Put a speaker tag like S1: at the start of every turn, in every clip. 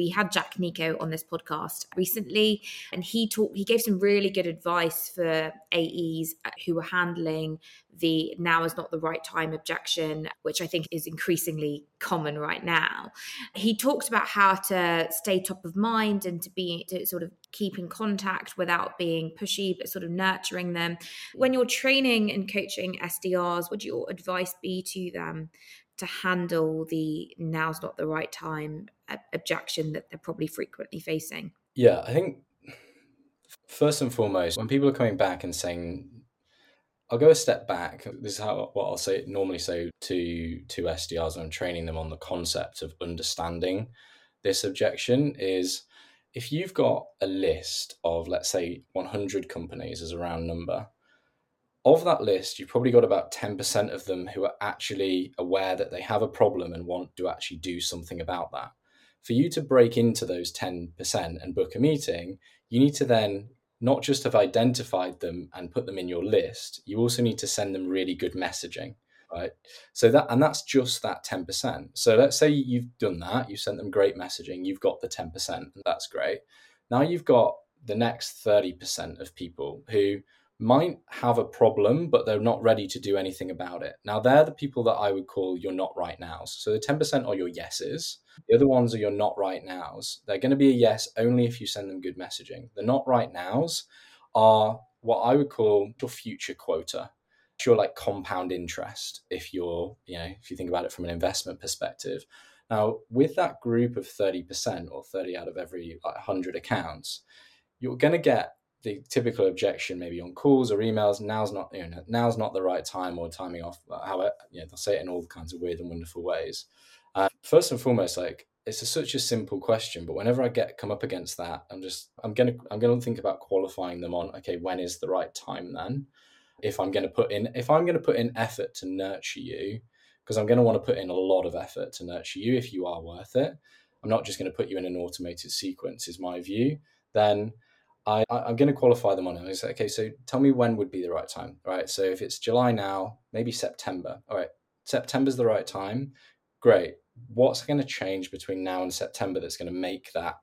S1: we had Jack Nico on this podcast recently, and he talked. He gave some really good advice for AEs uh, who were handling the now is not the right time objection, which I think is increasingly common right now. He talked about how to stay top of mind and to be to sort of keep in contact without being pushy, but sort of nurturing them. When you're training and coaching SDRs, would your advice be to them to handle the now's not the right time objection that they're probably frequently facing?
S2: Yeah, I think first and foremost, when people are coming back and saying I'll go a step back. This is how what I'll say normally say to to SDRs when I'm training them on the concept of understanding this objection is if you've got a list of let's say 100 companies as a round number of that list you've probably got about 10% of them who are actually aware that they have a problem and want to actually do something about that for you to break into those 10% and book a meeting you need to then not just have identified them and put them in your list, you also need to send them really good messaging, right? So that, and that's just that 10%. So let's say you've done that, you've sent them great messaging, you've got the 10%, and that's great. Now you've got the next 30% of people who might have a problem, but they're not ready to do anything about it. Now, they're the people that I would call your not right nows. So the 10% are your yeses. The other ones are your not right nows. They're going to be a yes only if you send them good messaging. The not right nows are what I would call your future quota. It's your like compound interest if you're, you know, if you think about it from an investment perspective. Now, with that group of 30% or 30 out of every like 100 accounts, you're going to get the typical objection maybe on calls or emails now's not you know now's not the right time or timing off however you know they'll say it in all kinds of weird and wonderful ways. Uh, first and foremost like it's a, such a simple question but whenever i get come up against that i'm just i'm gonna i'm gonna think about qualifying them on okay when is the right time then? If i'm gonna put in if i'm gonna put in effort to nurture you because i'm gonna want to put in a lot of effort to nurture you if you are worth it i'm not just gonna put you in an automated sequence is my view then I, I'm going to qualify them on it. Okay, so tell me when would be the right time, right? So if it's July now, maybe September. All right, September's the right time. Great. What's going to change between now and September that's going to make that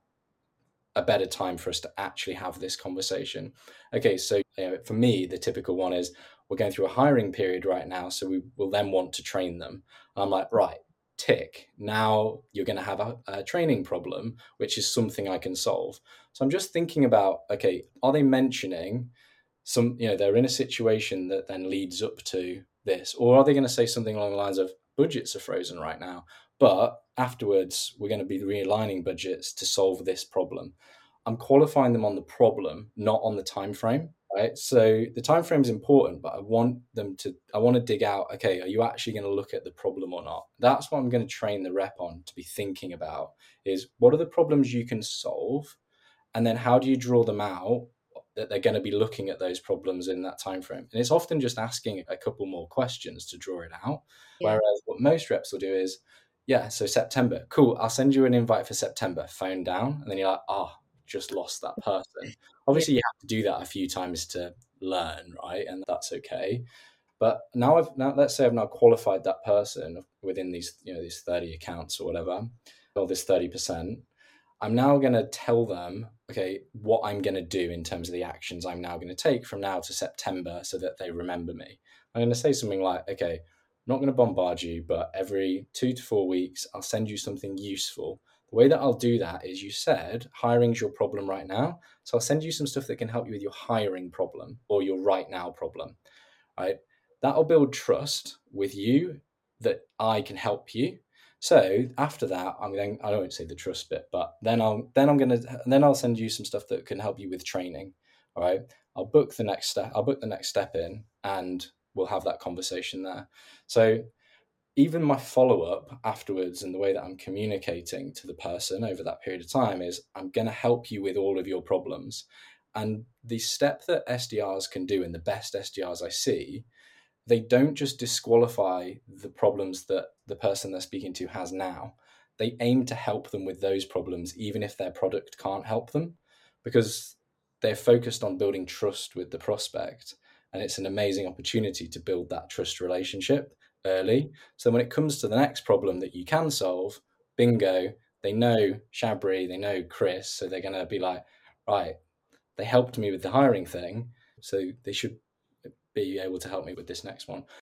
S2: a better time for us to actually have this conversation? Okay, so you know, for me, the typical one is we're going through a hiring period right now, so we will then want to train them. I'm like, right, tick. Now you're going to have a, a, training problem, which is something I can solve. So I'm just thinking about okay, are they mentioning some, you know, they're in a situation that then leads up to this, or are they going to say something along the lines of budgets are frozen right now, but afterwards we're going to be realigning budgets to solve this problem. I'm qualifying them on the problem, not on the time frame right? So the time frame is important but i want them to i want to dig out okay are you actually going to look at the problem or not? That's what i'm going to train the rep on to be thinking about is what are the problems you can solve? And then how do you draw them out that they're going to be looking at those problems in that time frame and it's often just asking a couple more questions to draw it out. Yeah. whereas what most reps will do is yeah so september cool i'll send you an invite for september phone down and then you're like oh just lost that person. Obviously, you have to do that a few times to learn, right? And that's okay. But now I've now let's say I've now qualified that person within these you know these thirty accounts or whatever, or this thirty percent. I'm now going to tell them, okay, what I'm going to do in terms of the actions I'm now going to take from now to September so that they remember me. I'm going to say something like, okay, I'm not going to bombard you, but every two to four weeks, I'll send you something useful the way that I'll do that is you said hiring's your problem right now. So I'll send you some stuff that can help you with your hiring problem or your right now problem. Right? That'll build trust with you that I can help you. So after that, I'm going. I don't say the trust bit, but then I'll then I'm gonna then I'll send you some stuff that can help you with training. All right. I'll book the next step. I'll book the next step in, and we'll have that conversation there. So even my follow up afterwards and the way that I'm communicating to the person over that period of time is I'm going to help you with all of your problems. And the step that SDRs can do, and the best SDRs I see, they don't just disqualify the problems that the person they're speaking to has now. They aim to help them with those problems, even if their product can't help them, because they're focused on building trust with the prospect. And it's an amazing opportunity to build that trust relationship early. So when it comes to the next problem that you can solve, bingo, they know Shabri, they know Chris, so they're going to be like, right, they helped me with the hiring thing, so they should be able to help me with this next one.